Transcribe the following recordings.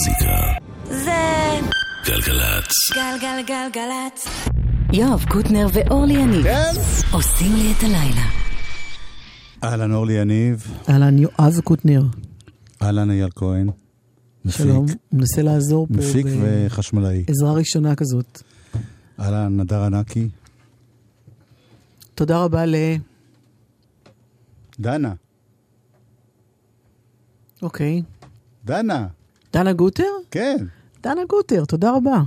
המוזיקה. זה גלגלצ. גלגלגלגלצ. יואב קוטנר ואורלי יניב כן? עושים לי את הלילה. אהלן אורלי יניב, אהלן, יואב קוטנר. אהלן אייל כהן. מפיק, שלום, מנסה לעזור פה מפיק בעזרה וחשמלאי. ראשונה כזאת. אהלן נדר ענקי. תודה רבה ל... דנה, אוקיי. דנה, דנה גוטר? כן. דנה גוטר, תודה רבה.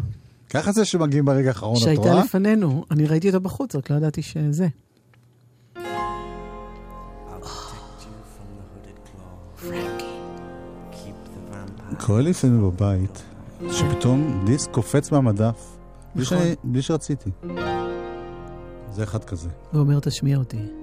ככה זה שמגיעים ברגע האחרון, את שהייתה רואה? לפנינו. אני ראיתי אותה בחוץ, רק לא ידעתי שזה. קורה לי לפעמים בבית, שפתאום דיסק קופץ מהמדף, בלי נכון. בלי שרציתי. זה אחד כזה. ואומר, תשמיע אותי.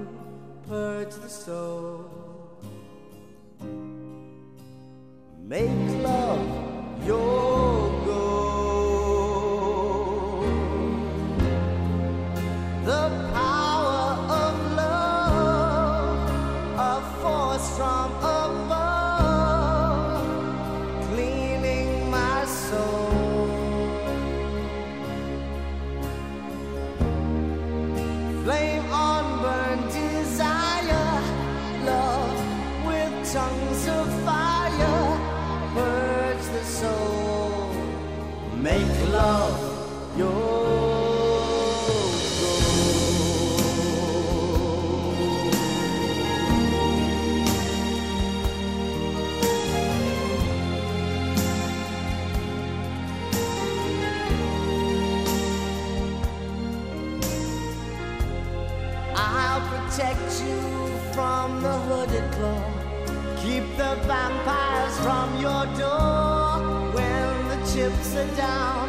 purge the soul. Make love your goal. The sit down.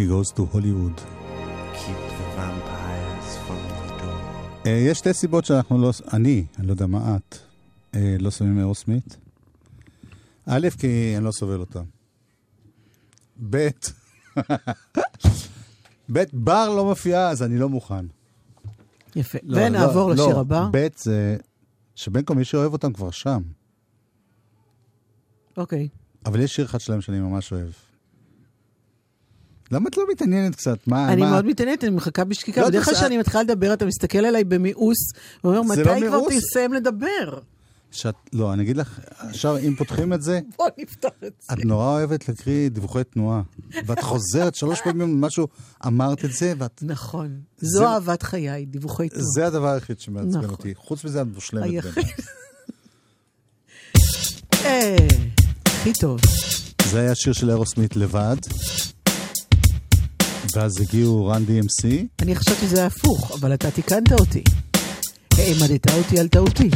פרנקי goes to Hollywood. Keep the vampires from the door. אה, יש שתי סיבות שאנחנו לא... אני, אני לא יודע מה את, אה, לא שמים אירוסמית. א', כי אני לא סובל אותם. ב', ב', בר לא מופיעה, אז אני לא מוכן. יפה. לא, ונעבור לא, לשיר לא, הבא. ב' זה שבין כה מי שאוהב אותם כבר שם. אוקיי. אבל יש שיר אחד שלהם שאני ממש אוהב. למה את לא מתעניינת קצת? מה, אני מה? מאוד מתעניינת, אני מחכה בשקיקה. לא, בדרך כלל זה- כשאני מתחילה לדבר, אתה מסתכל עליי במיאוס, ואומר, זה מתי לא כבר. תסיים לדבר? שאת, לא, אני אגיד לך, עכשיו אם פותחים את זה, בוא נפתח את זה. את נורא אוהבת להקריא דיווחי תנועה. ואת חוזרת שלוש פעמים על משהו, אמרת את זה, ואת... נכון. זה- זו אהבת חיי, דיווחי תנועה. זה הדבר היחיד שמעצבן נכון. אותי. חוץ מזה את מושלמת. היחיד. בעיניי. אה, הכי טוב. זה היה שיר של אירוסמית לבד. ואז הגיעו רן DMC. אני חשבתי שזה הפוך, אבל אתה תיקנת אותי. העמדת אותי על טעותי.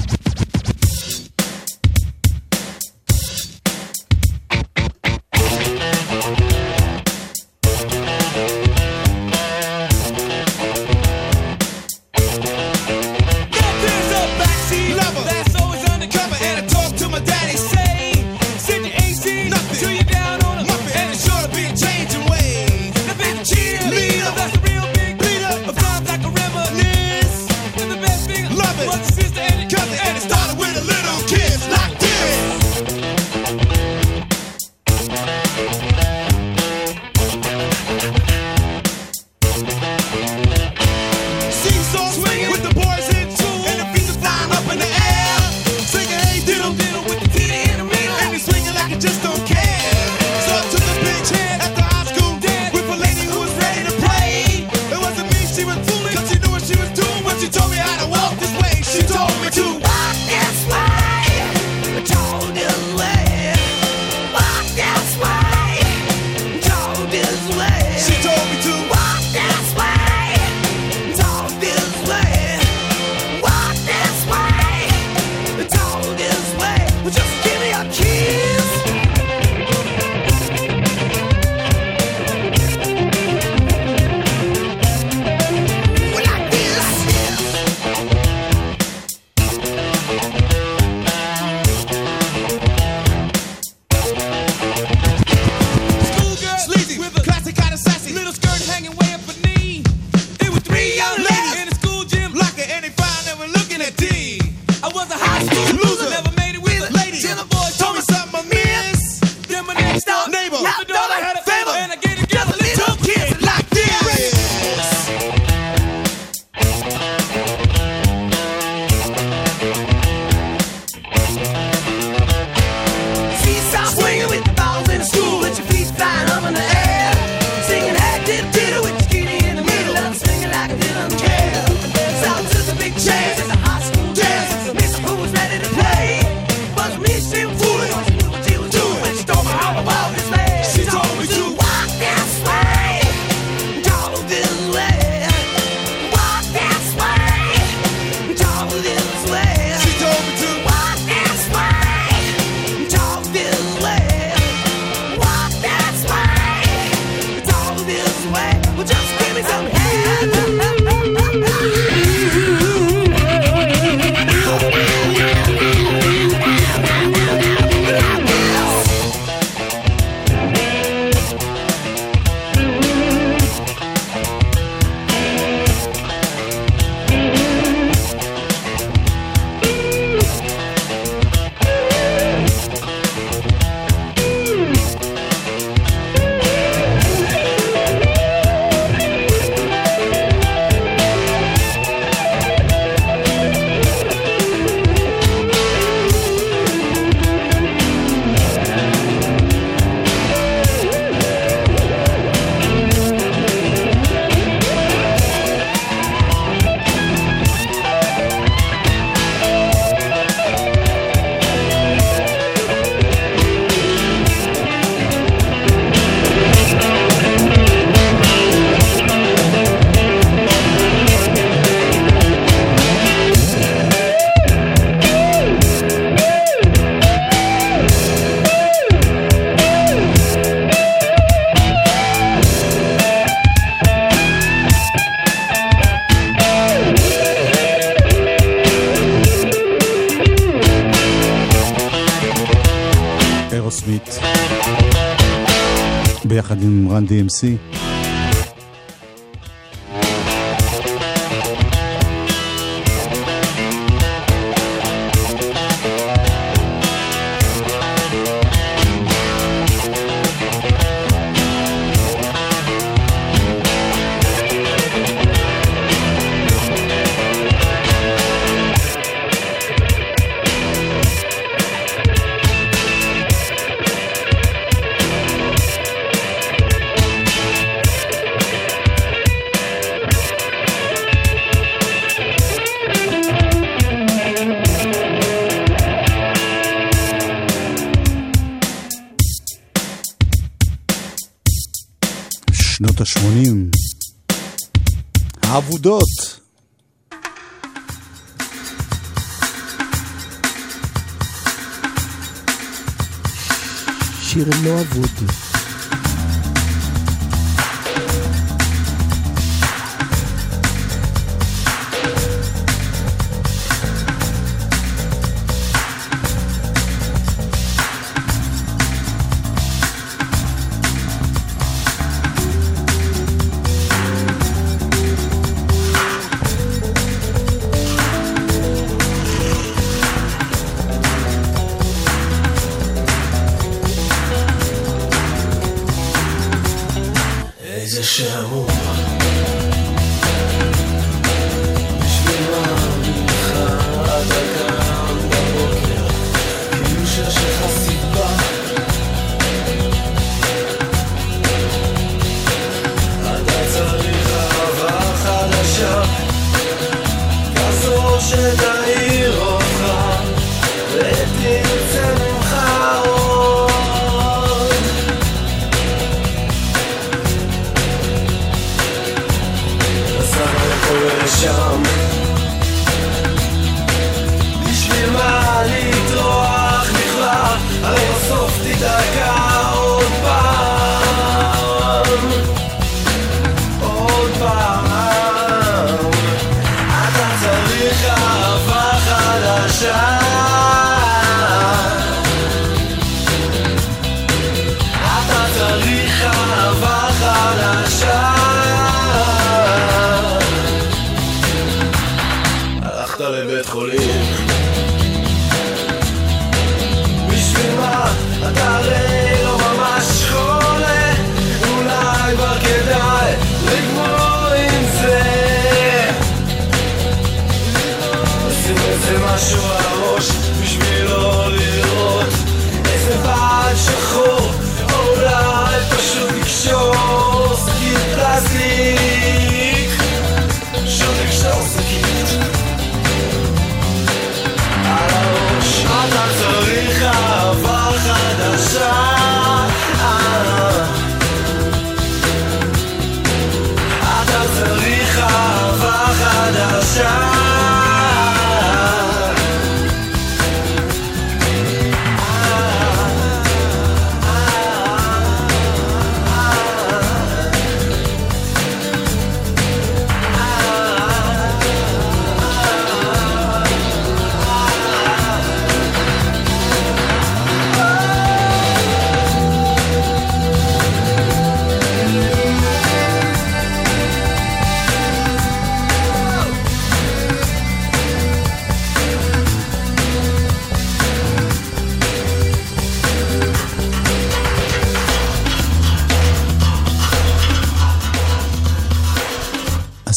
עם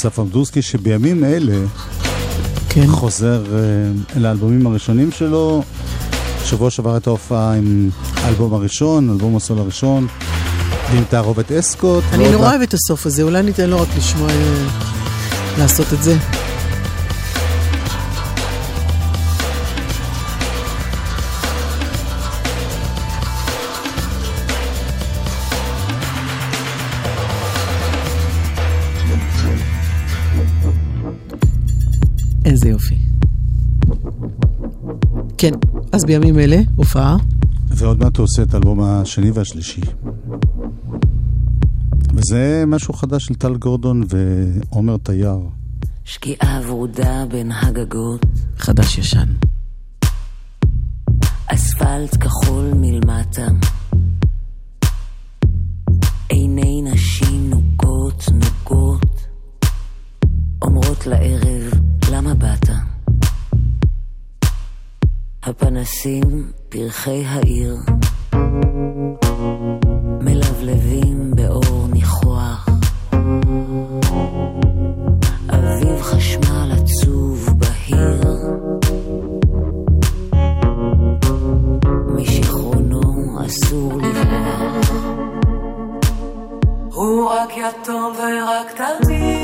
אסף עמדורסקי, שבימים אלה כן. חוזר אה, אל האלבומים הראשונים שלו. שבוע שעבר הייתה הופעה עם האלבום הראשון, אלבום הסול הראשון, ועם תערובת אסקוט. אני נורא אוהבת את הסוף הזה, אולי ניתן לו רק לשמוע, אה, לעשות את זה. בימים אלה, הופעה. ועוד מעט הוא עושה את האלבום השני והשלישי. וזה משהו חדש של טל גורדון ועומר תייר. שקיעה ורודה בין הגגות, חדש ישן. אספלט כחול מלמטה. עיני נשים נוגות נוגות, אומרות לערב, למה באת? הפנסים, פרחי העיר, מלבלבים באור ניחוח. אביב חשמל עצוב בהיר, משיכרונו אסור לברוח. הוא רק יתום ורק תלמיד,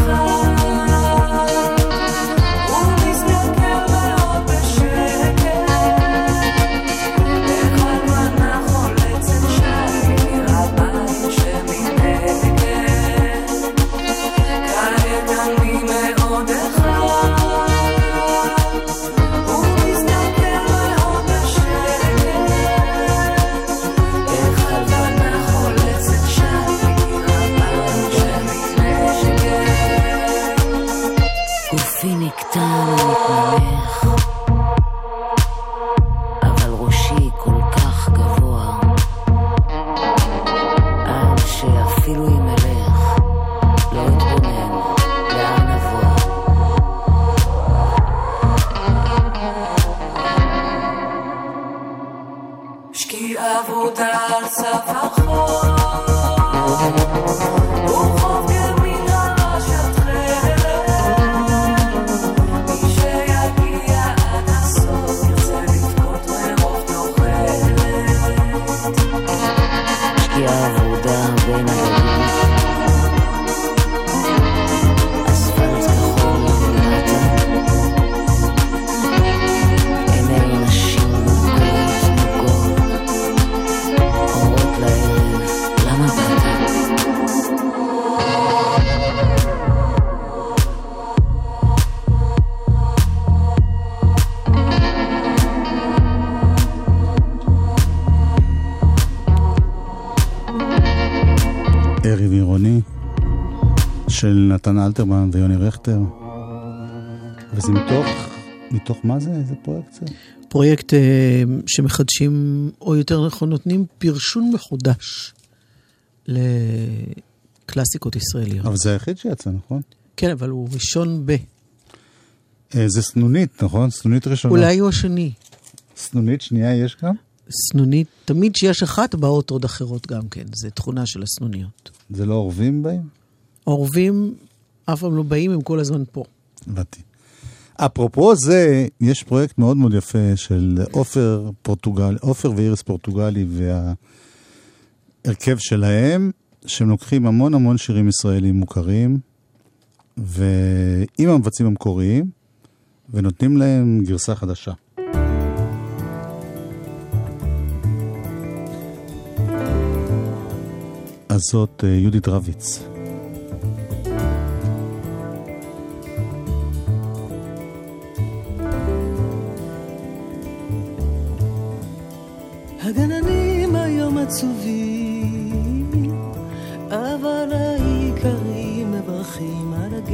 מאוד אלתרמן ויוני רכטר. וזה מתוך, מתוך מה זה? איזה פרויקט זה? פרויקט אה, שמחדשים, או יותר נכון נותנים פרשון מחודש לקלאסיקות ישראליות. אבל זה היחיד שיצא, נכון? כן, אבל הוא ראשון ב... אה, זה סנונית, נכון? סנונית ראשונה. אולי הוא השני. סנונית שנייה יש גם? סנונית, תמיד כשיש אחת באות עוד אחרות גם כן, זה תכונה של הסנוניות. זה לא עורבים בהם? העורבים אף פעם לא באים, הם כל הזמן פה. הבנתי. אפרופו זה, יש פרויקט מאוד מאוד יפה של עופר פורטוגל, עופר ואיריס פורטוגלי וההרכב שלהם, שהם לוקחים המון המון שירים ישראלים מוכרים, ועם המבצעים המקוריים, ונותנים להם גרסה חדשה. אז זאת אה, יהודית רביץ.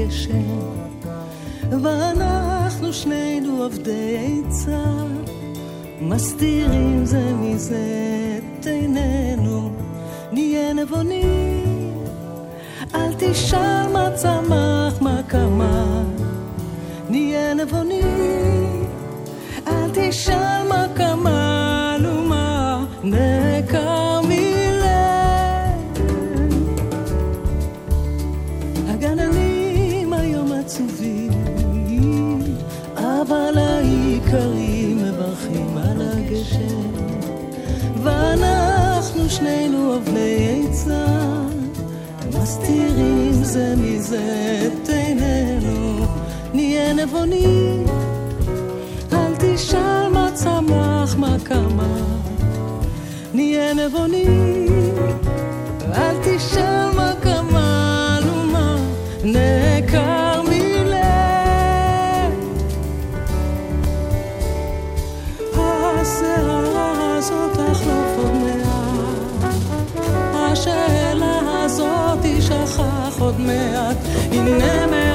הגשם, ואנחנו שנינו עבדי עצה, מסתירים זה מזה את עינינו, נהיה נבונים, אל תשאל מה צמח, מה קמה, נהיה נבונים. אל תשאל מה קמל ומה נעקר הקשר, ואנחנו שנינו אבני עצה, מסתירים זה מזה את עינינו, נהיה נבונים, אל תשאל מה צמח, מה קמה, נהיה נבונים, אל תשאל מה קמה, נו מה, מעט,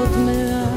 עוד מעט,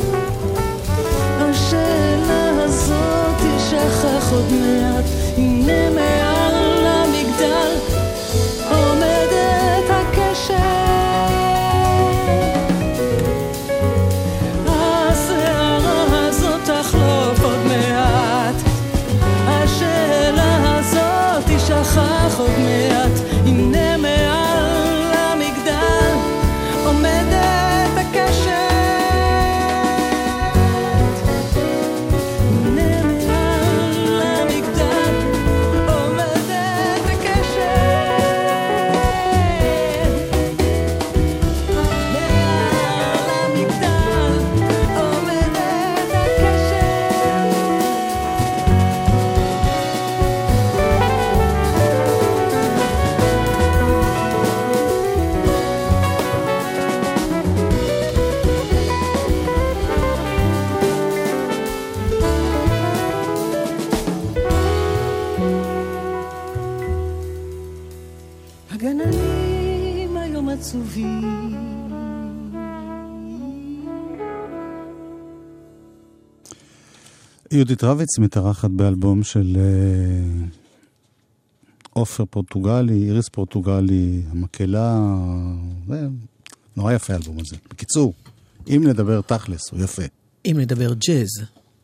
יהודית רביץ מתארחת באלבום של אה, עופר פורטוגלי, איריס פורטוגלי, המקהלה, זה נורא יפה האלבום הזה. בקיצור, אם נדבר תכלס, הוא יפה. אם נדבר ג'אז,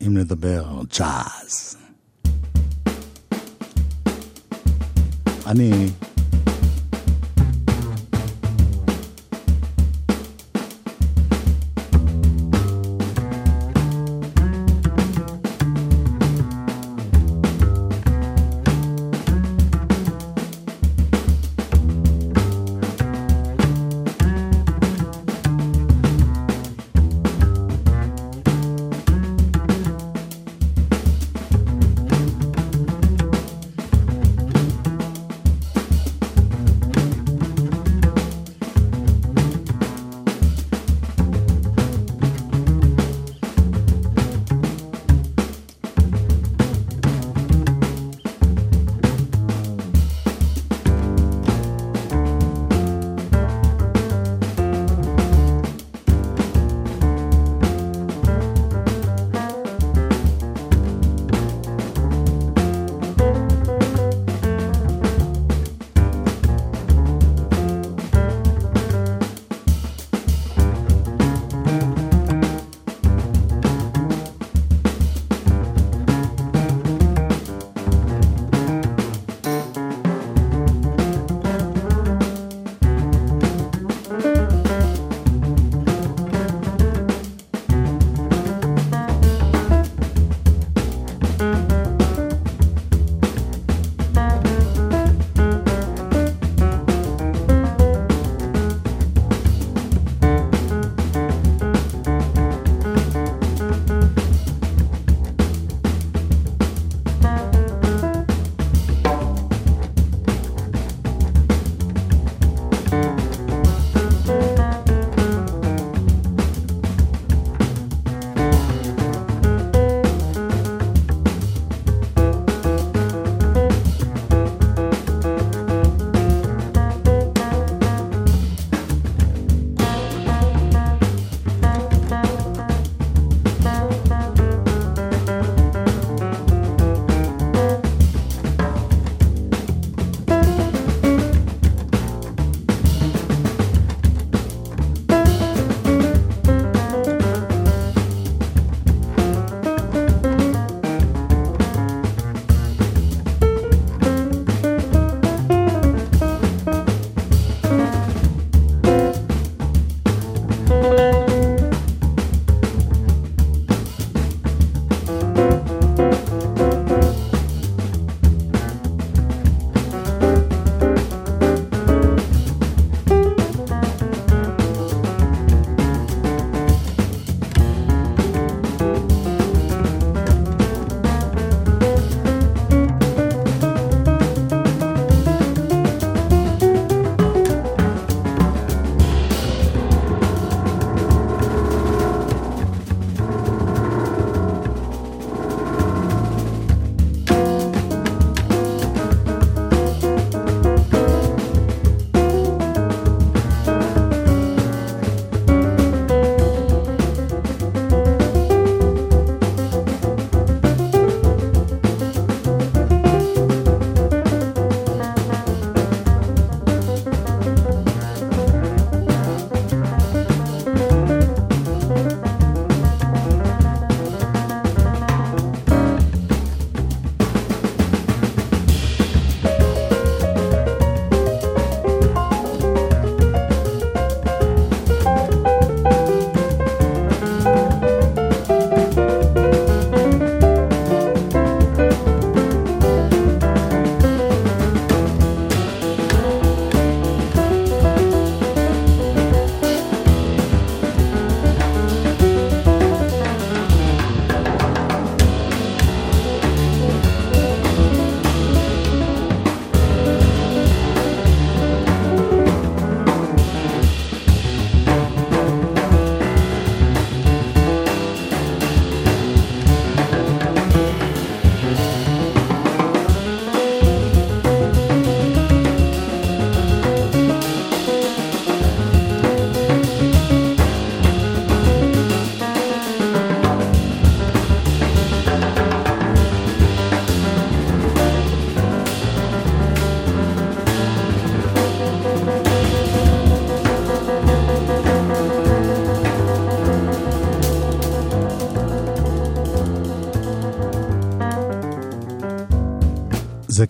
אם נדבר ג'אז. אני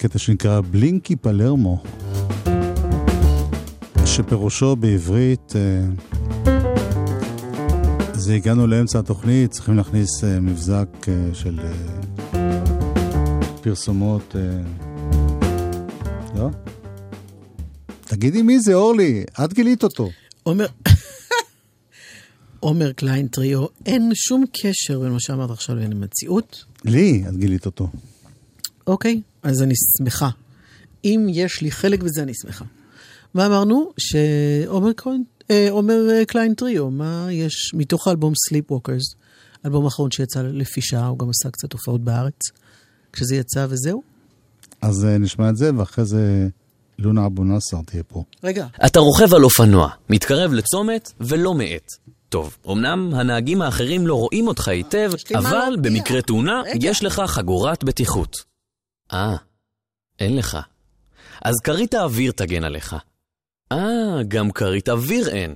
קטע שנקרא בלינקי פלרמו, שפירושו בעברית, אה, זה הגענו לאמצע התוכנית, צריכים להכניס אה, מבזק אה, של פרסומות. לא? תגידי מי זה, אורלי, את גילית אותו. עומר... עומר קליין טריו, אין שום קשר בין מה שאמרת עכשיו לבין המציאות. לי, את גילית אותו. אוקיי, אז אני שמחה. אם יש לי חלק בזה, אני שמחה. מה אמרנו? שעומר קליין, אה, עומר אה, קליין טריו, מה יש מתוך האלבום Sleepwalkers, אלבום האחרון שיצא לפי שעה, הוא גם עשה קצת הופעות בארץ. כשזה יצא וזהו. אז אה, נשמע את זה, ואחרי זה לונה אבו נאסר תהיה פה. רגע, אתה רוכב על אופנוע, מתקרב לצומת ולא מאט. טוב, אמנם הנהגים האחרים לא רואים אותך היטב, אבל. במקרה תאונה. יש לך חגורת בטיחות. אה, אין לך. אז כרית האוויר תגן עליך. אה, גם כרית אוויר אין.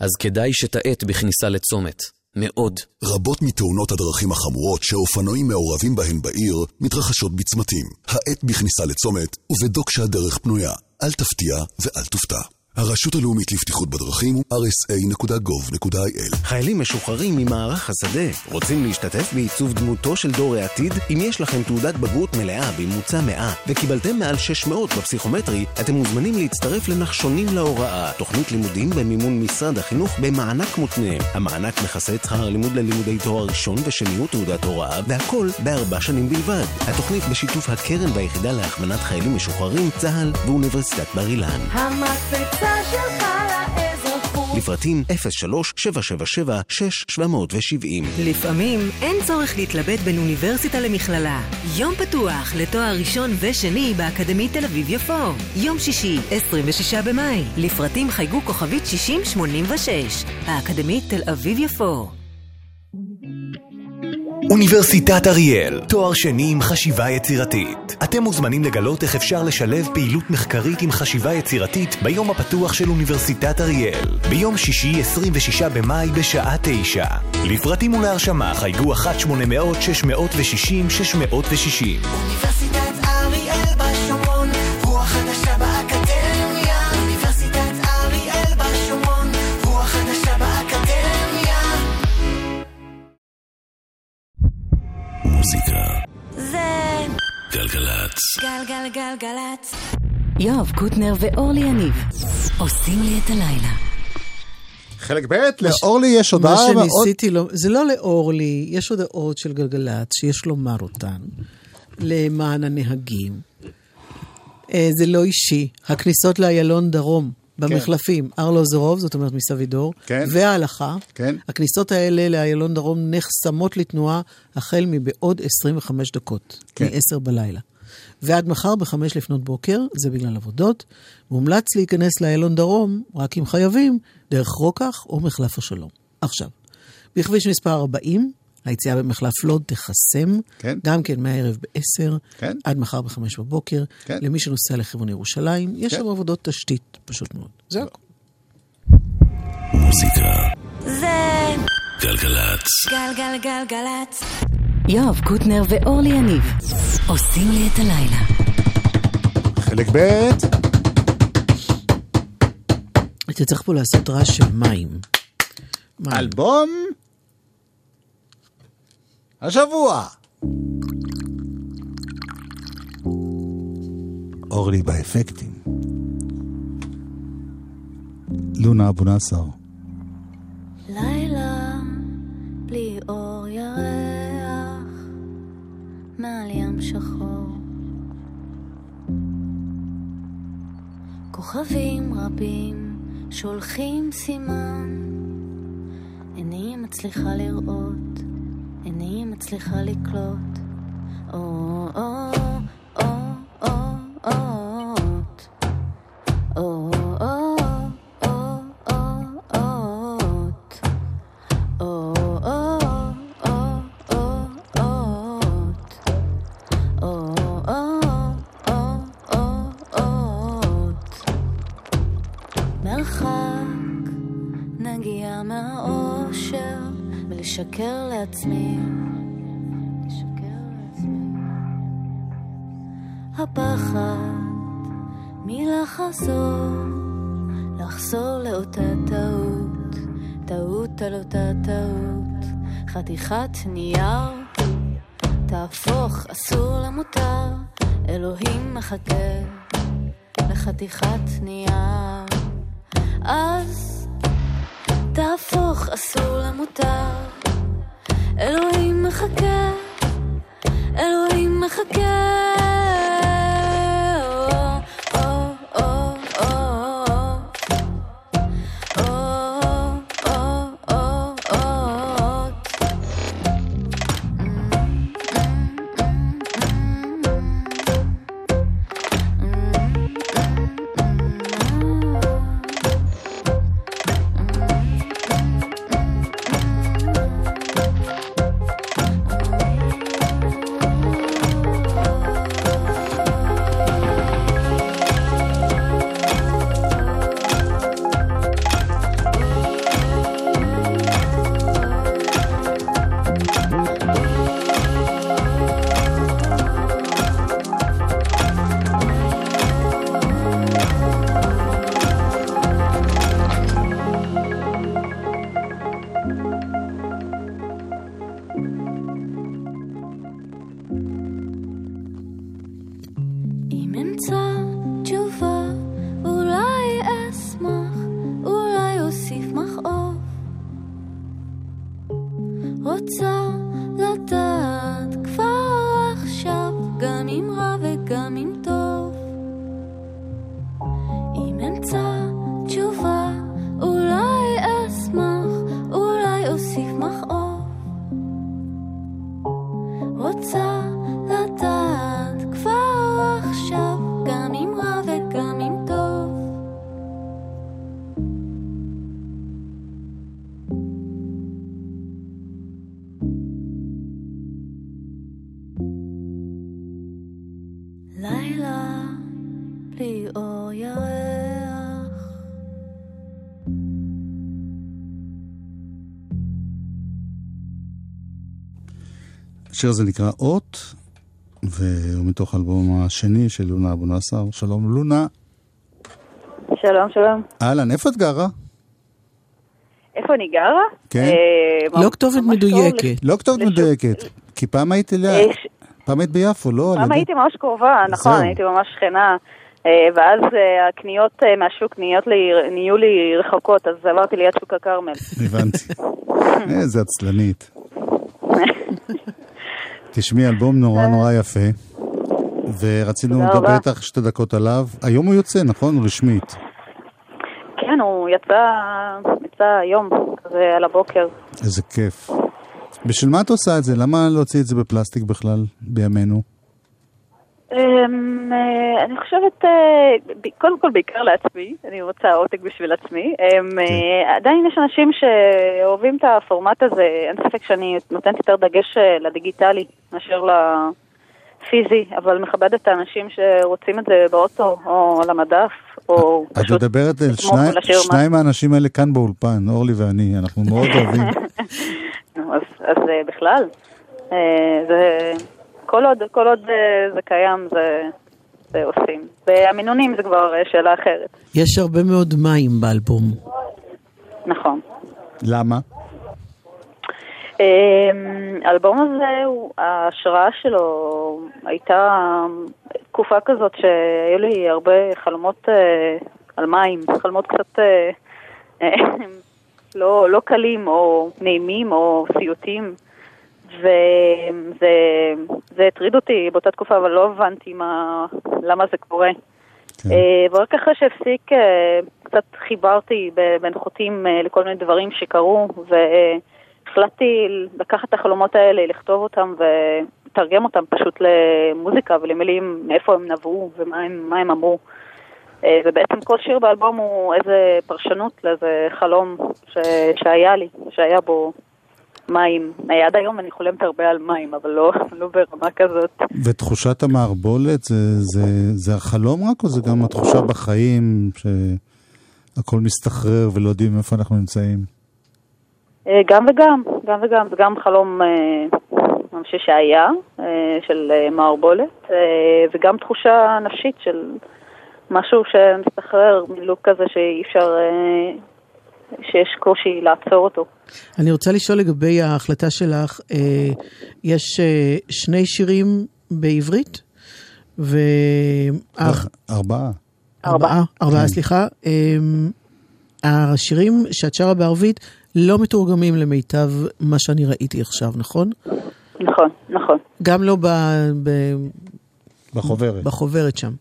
אז כדאי שתאט בכניסה לצומת. מאוד. רבות מתאונות הדרכים החמורות שאופנועים מעורבים בהן בעיר מתרחשות בצמתים. האט בכניסה לצומת ובדוק שהדרך פנויה. אל תפתיע ואל תופתע. הרשות הלאומית לבטיחות בדרכים הוא rsa.gov.il חיילים משוחררים ממערך השדה רוצים להשתתף בעיצוב דמותו של דור העתיד? אם יש לכם תעודת בגרות מלאה בממוצע 100 וקיבלתם מעל 600 בפסיכומטרי, אתם מוזמנים להצטרף לנחשונים להוראה, תוכנית לימודים במימון משרד החינוך במענק מותנה. המענק מכסה את שכר הלימוד ללימודי תואר ראשון ושני ותעודת הוראה, והכל בארבע שנים בלבד. התוכנית בשיתוף הקרן והיחידה להכוונת חיילים משוחררים, צה"ל ואוניברסיטת בר אילן. המקפצה שלך לאזרחות. לפרטים 03-777-6770 לפעמים אין צורך להתלבט בין אוניברסיטה למכללה. יום פתוח לתואר ראשון ושני באקדמית תל אביב-יפו. יום שישי, 26 במאי. לפרטים חייגו כוכבית 6086. האקדמית תל אביב-יפו. אוניברסיטת אריאל, תואר שני עם חשיבה יצירתית. אתם מוזמנים לגלות איך אפשר לשלב פעילות מחקרית עם חשיבה יצירתית ביום הפתוח של אוניברסיטת אריאל. ביום שישי 26 במאי בשעה 9. לפרטים ולהרשמה חייגו 1-800-660-660. אוניברסיטת גלגלגלגלצ. יואב קוטנר ואורלי יניב עושים לי את הלילה. חלק ב', לאורלי יש מה הודעה מאוד... שניסיתי, לא, זה לא לאורלי, יש הודעות של גלגלצ שיש לומר אותן למען הנהגים. אה, זה לא אישי. הכניסות לאיילון דרום, במחלפים, ארלוזורוב, זאת אומרת מסבידור, כן. וההלכה, כן. הכניסות האלה לאיילון דרום נחסמות לתנועה החל מבעוד 25 דקות, כן. מ-10 בלילה. ועד מחר בחמש לפנות בוקר, זה בגלל עבודות, מומלץ להיכנס לאיילון דרום, רק אם חייבים, דרך רוקח או מחלף השלום. עכשיו, בכביש מספר 40, היציאה במחלף לוד תחסם, כן. גם כן מהערב ב-10, כן. עד מחר בחמש בבוקר, כן. למי שנוסע לכיוון ירושלים, יש כן. שם עבודות תשתית, פשוט מאוד. זה הכול. מוזיקה זה גלגלצ גלגלגלגלצ. יואב קוטנר ואורלי יניב עושים לי את הלילה. חלק ב', אתה צריך פה לעשות רעש של מים. מים. אלבום השבוע. אורלי באפקטים. לונה אבו נאסר. לילה בלי אור ירח מעל ים שחור כוכבים רבים שולחים סימן איני מצליחה לראות איני מצליחה לקלוט או או או או אות או או לעצמי לשקר לעצמי הפחד מלחזור, לחזור לאותה טעות, טעות על אותה טעות, חתיכת נייר, תהפוך אסור למותר, אלוהים מחכה לחתיכת נייר. אז תהפוך אסור למותר, אלוהים מחכה, אלוהים מחכה. השיר הזה נקרא אות, והוא מתוך האלבום השני של לונה אבו נאסר. שלום לונה. שלום, שלום. אהלן, איפה את גרה? איפה אני גרה? כן. אה, לא כתובת ממש מדויקת. לא כתובת מדויקת, כי פעם היית אליה, אה, פעם היית ביפו, לא? פעם הייתי ממש קרובה, נכון. הייתי ממש שכנה. אה, ואז הקניות מהשוק נהיו לי רחוקות, אז עברתי ליד שוק הכרמל. הבנתי. איזה עצלנית. תשמעי, אלבום נורא נורא יפה, ורצינו לדבר. איתך שתי דקות עליו. היום הוא יוצא, נכון? רשמית. כן, הוא יצא, יצא היום, כזה על הבוקר. איזה כיף. בשביל מה את עושה את זה? למה להוציא את זה בפלסטיק בכלל, בימינו? אמ, אה, אני חושבת, אה, קודם כל בעיקר לעצמי, אני רוצה עותק בשביל עצמי. אמ, אה, עדיין יש אנשים שאוהבים את הפורמט הזה, אין ספק שאני נותנת יותר דגש לדיגיטלי מאשר לפיזי, אבל מכבדת את האנשים שרוצים את זה באוטו או על המדף, או את מדברת על שניים מהאנשים האלה כאן באולפן, אורלי ואני, אנחנו מאוד אוהבים. אז, בכלל, זה, כל עוד, כל עוד אה, זה קיים, זה, זה עושים. והמינונים זה כבר אה, שאלה אחרת. יש הרבה מאוד מים באלבום. נכון. למה? אמ, האלבום הזה, ההשראה שלו הייתה תקופה כזאת שהיו לי הרבה חלומות אה, על מים, חלומות קצת לא, לא קלים או נעימים או סיוטים. וזה זה הטריד אותי באותה תקופה, אבל לא הבנתי מה, למה זה קורה. אה, ורק אחרי שהפסיק, אה, קצת חיברתי בין חוטים אה, לכל מיני דברים שקרו, והחלטתי לקחת את החלומות האלה, לכתוב אותם ולתרגם אותם פשוט למוזיקה ולמילים, מאיפה הם נבעו ומה הם, מה הם אמרו. ובעצם כל שיר באלבום הוא איזה פרשנות לאיזה חלום ש... שהיה לי, שהיה בו מים. אה, עד היום אני חולמת הרבה על מים, אבל לא, לא ברמה כזאת. ותחושת המערבולת, זה, זה, זה החלום רק, או זה גם התחושה בחיים, שהכל מסתחרר ולא יודעים איפה אנחנו נמצאים? אה, גם וגם, גם וגם, זה גם חלום אה, אני חושב שהיה, של מערבולת, וגם תחושה נפשית של משהו שמסתחרר מלוק כזה שאי אפשר, שיש קושי לעצור אותו. אני רוצה לשאול לגבי ההחלטה שלך, אה, יש אה, שני שירים בעברית, ו... ארבעה. ארבעה, ארבעה, סליחה. אמ, השירים שאת שרה בערבית לא מתורגמים למיטב מה שאני ראיתי עכשיו, נכון? נכון, נכון. גם לא ב... ב... בחוברת. בחוברת שם.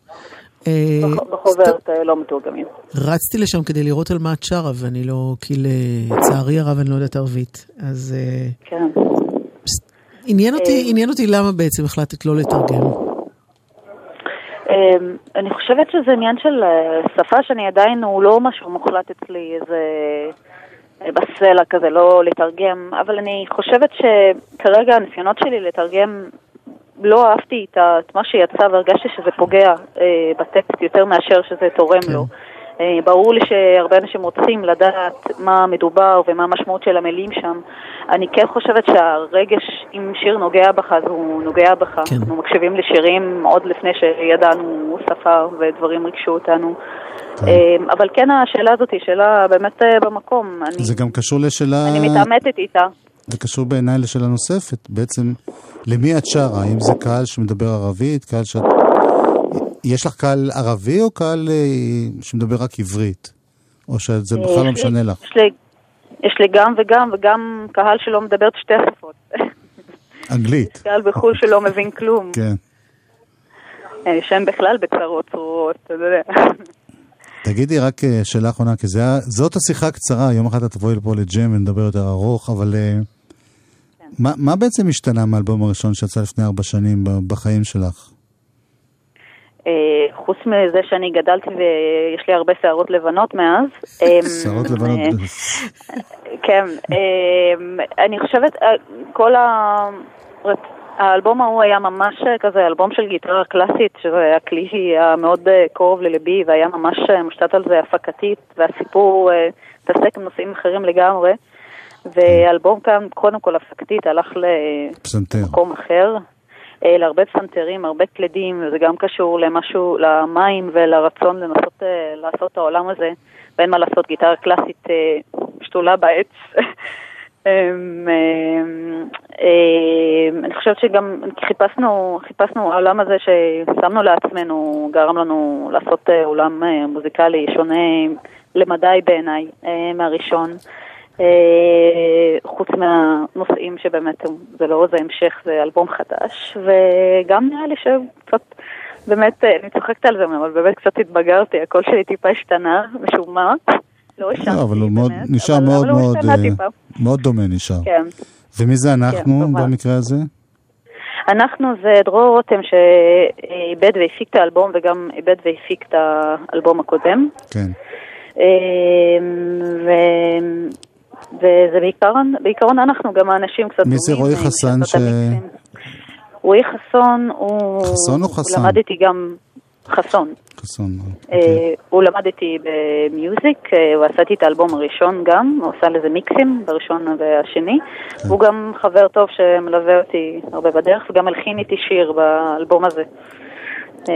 אה, בח- בחוברת אה, לא מתורגמים. רצתי לשם כדי לראות על מה את שרה, ואני לא, כי לצערי הרב אני לא יודעת ערבית. אז אה, כן. עניין אותי, עניין אותי למה בעצם החלטת לא לתרגם. אמ, אני חושבת שזה עניין של שפה שאני עדיין, הוא לא משהו מוחלט אצלי, איזה בסלע כזה, לא לתרגם, אבל אני חושבת שכרגע הניסיונות שלי לתרגם, לא אהבתי את, מה שיצא והרגשתי שזה פוגע אה, בטקסט יותר מאשר שזה תורם לו. אה, ברור לי שהרבה אנשים רוצים לדעת מה מדובר ומה המשמעות של המילים שם. אני כן חושבת שהרגש, אם שיר נוגע בך, אז הוא נוגע בך. כן. אנחנו מקשיבים לשירים עוד לפני שידענו שפה ודברים ריגשו אותנו. אה, אבל כן, השאלה הזאת היא שאלה באמת אה, במקום. אני, זה גם קשור לשאלה... אני מתעמתת איתה. זה קשור בעיניי לשאלה נוספת. בעצם, למי את שרה? האם זה קהל שמדבר ערבית? קהל שאת... יש לך קהל ערבי או קהל אה, שמדבר רק עברית? או שזה בכלל לא משנה לך? יש לי, יש לי גם וגם, וגם קהל שלא מדבר את שתי השפות. אנגלית. קהל בחו"ל שלא מבין כלום. כן. אה, שהם בכלל בצרות צרורות, אתה יודע. תגידי רק אה, שאלה אחרונה, כי זה, זאת השיחה הקצרה, יום אחד את תבואי לפה לג'ם ונדבר יותר ארוך, אבל אה, מה, מה בעצם השתנה מהאלבום הראשון שיצא לפני ארבע שנים בחיים שלך? אה, חוץ מזה שאני גדלתי ויש לי הרבה שערות לבנות מאז. אה, שערות לבנות. כן, אה, אני חושבת, כל ה... האלבום ההוא היה ממש אה, כזה אלבום של גיטרה קלאסית, שזה הכלי המאוד אה, קרוב לליבי, והיה ממש אה, מושתת על זה הפקתית, והסיפור התעסק עם נושאים אחרים לגמרי. ואלבום כאן, קודם כל הפקתית, הלך. למקום אחר, להרבה פסנתרים, הרבה קלדים, וזה גם קשור למשהו, למים ולרצון לנסות לעשות את העולם הזה, ואין מה לעשות, גיטרה קלאסית שתולה בעץ. אמ, אני חושבת שגם חיפשנו, חיפשנו העולם הזה ששמנו לעצמנו, גרם לנו לעשות אה, עולם אה, מוזיקלי שונה למדי בעיניי אה, מהראשון. אה, חוץ מהנושאים שבאמת זה לא איזה המשך, זה אלבום חדש, וגם נראה לי שקצת, באמת, אה, אני צוחקת על זה, אבל באמת קצת התבגרתי, הקול שלי טיפה השתנה, משום מה. לא השתנתי, לא, אבל הוא מאוד, נשאר מאוד אה, טיפה. מאוד דומה נשאר. כן. ומי זה אנחנו כלומר. במקרה הזה? אנחנו זה דרור רותם שאיבד והפיק את האלבום וגם איבד והפיק את האלבום הקודם. כן. אמ, ו... וזה בעיקרון, בעיקרון אנחנו גם האנשים קצת מי זה רועי חסן ש... רועי חסון הוא... חסון או חסן? למד איתי גם... חסון. חסון. אה, הוא למד איתי במיוזיק, אה, הוא עשה איתי את האלבום הראשון גם, הוא עשה לזה מיקסים בראשון והשני. כן. הוא גם חבר טוב שמלווה אותי הרבה בדרך, וגם הלחין איתי שיר באלבום הזה. אה,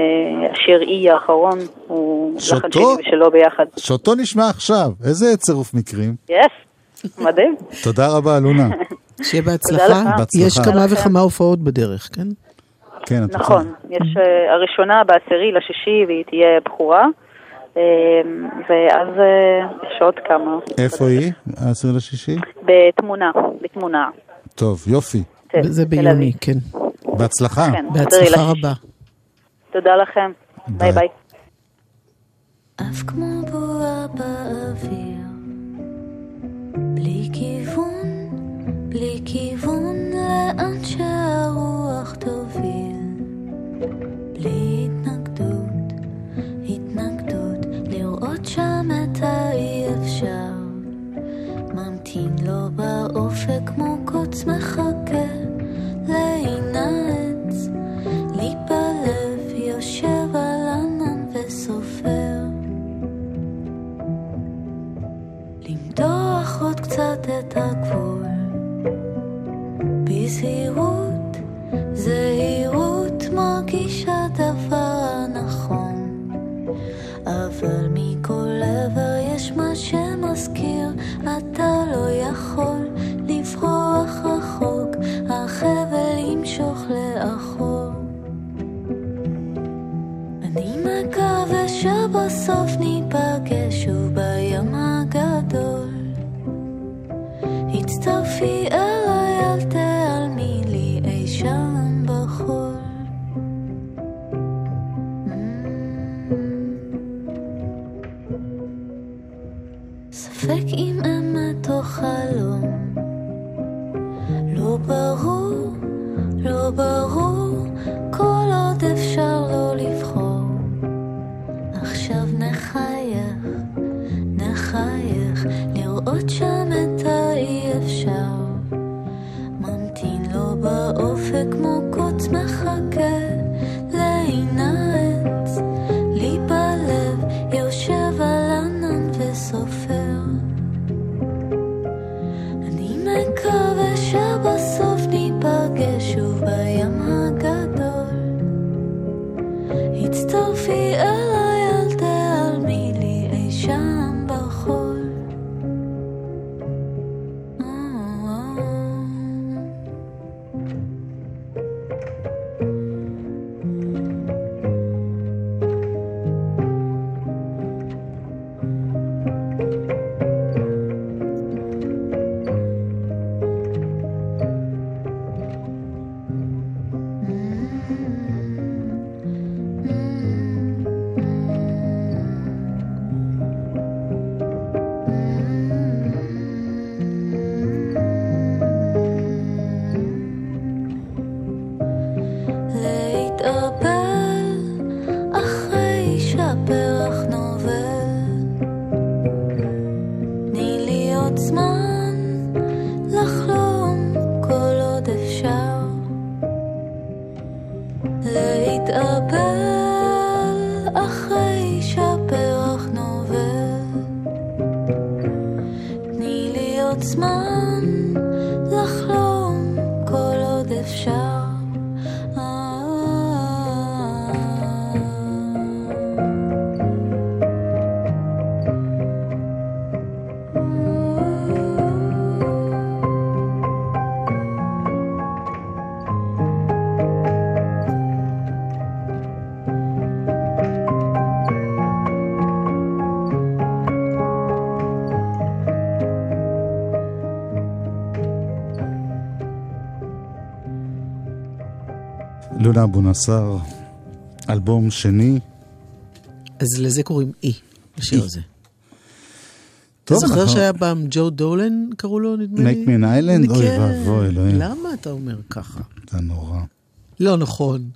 השיר אי האחרון הוא לחן שאותו- שלי ושלו ביחד. שאותו נשמע עכשיו. איזה צירוף מקרים. יס, מדהים. תודה רבה, לונה. שיהיה בהצלחה. יש. כמה וכמה הופעות בדרך, כן? כן, את נכון, יש אה, הראשונה בעשירי לשישי והיא תהיה בחורה, אה, ואז אה, יש עוד כמה. איפה היא? העשיר לשישי? בתמונה, בתמונה. טוב, יופי. תל- זה ביוני. כן. בהצלחה. כן, בהצלחה רבה. תודה לכם. ביי ביי. עף כמו בועה באוויר, בלי כיוון, בלי כיוון לאן לונה אבו נסר, אלבום שני. אז לזה קוראים אי, לשיר. הזה. אתה זוכר שהיה פעם ג'ו דולן, קראו לו, נדמה לי? Make me an island? אוי כן. ואבוי, אלוהים. למה אתה אומר ככה? זה נורא. לא נכון.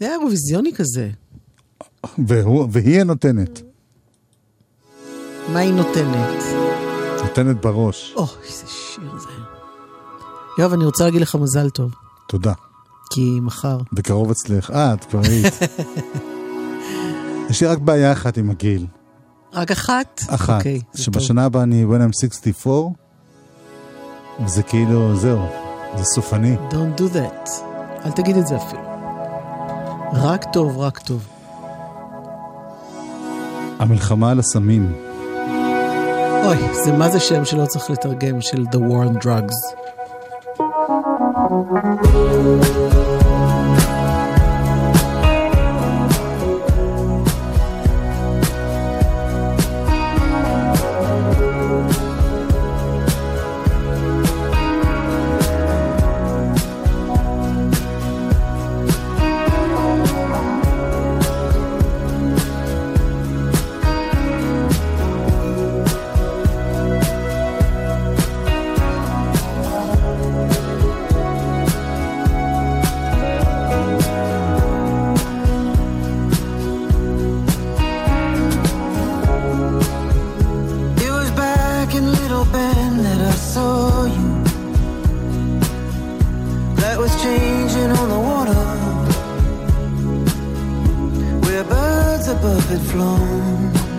זה היה אירוויזיוני כזה. והיא הנותנת. מה היא נותנת? נותנת בראש. אוי, איזה שיר זה. יואב, אני רוצה להגיד לך מזל טוב, תודה. כי מחר. בקרוב אצלך. אה, את כבר היית. יש לי רק בעיה אחת עם הגיל. רק אחת? אחת. אוקיי, זה טוב. שבשנה הבאה אני when I'm 64, וזה כאילו, זהו, זה סופני. Don't do that. אל תגיד את זה אפילו. רק טוב, רק טוב. המלחמה על הסמים. אוי, זה מה זה שם שלא צריך לתרגם, של The War on Drugs. Thank you. Above had flown.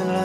and left.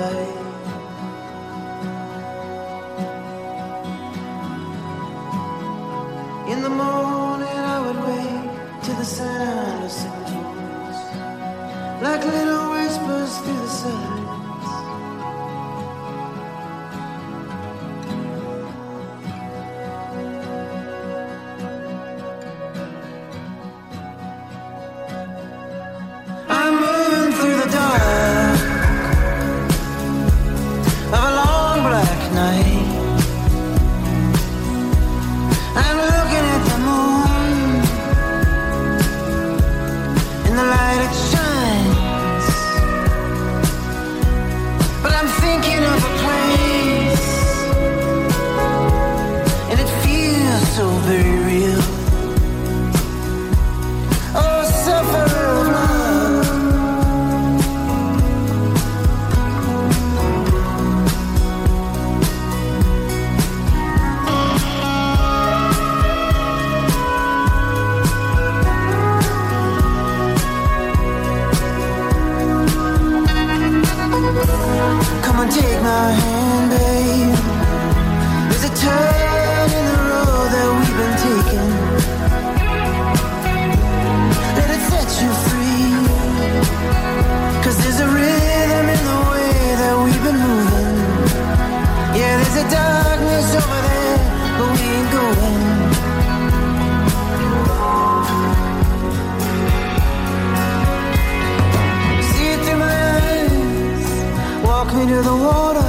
me to the water.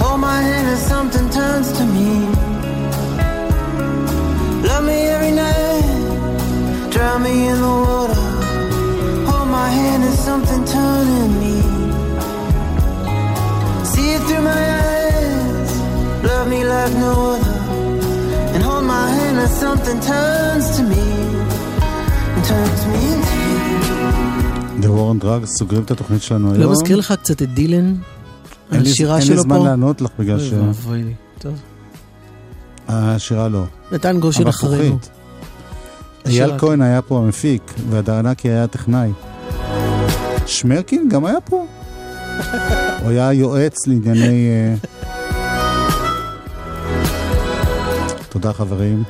Hold my hand as something turns to me. Love me every night. Drown me in the water. Hold my hand as something turning me. See it through my eyes. Love me like no other. And hold my hand as something turns to me. War on Drugs סוגרים את התוכנית שלנו היום. לא מזכיר לך קצת את דילן? אין על לי- שירה אין שלו לי פה? זמן לענות לך בגלל אוי ש... לי. טוב. השירה לא. נתן גושן. אחרינו. אייל השירה. כהן היה פה המפיק, והדרנקי היה הטכנאי. שמרקין גם היה פה. הוא היה יועץ לענייני... אה, תודה חברים.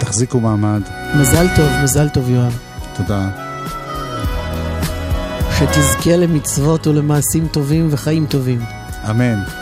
תחזיקו מעמד. מזל טוב, מזל טוב יואב. תודה. שתזכה למצוות ולמעשים טובים וחיים טובים. אמן.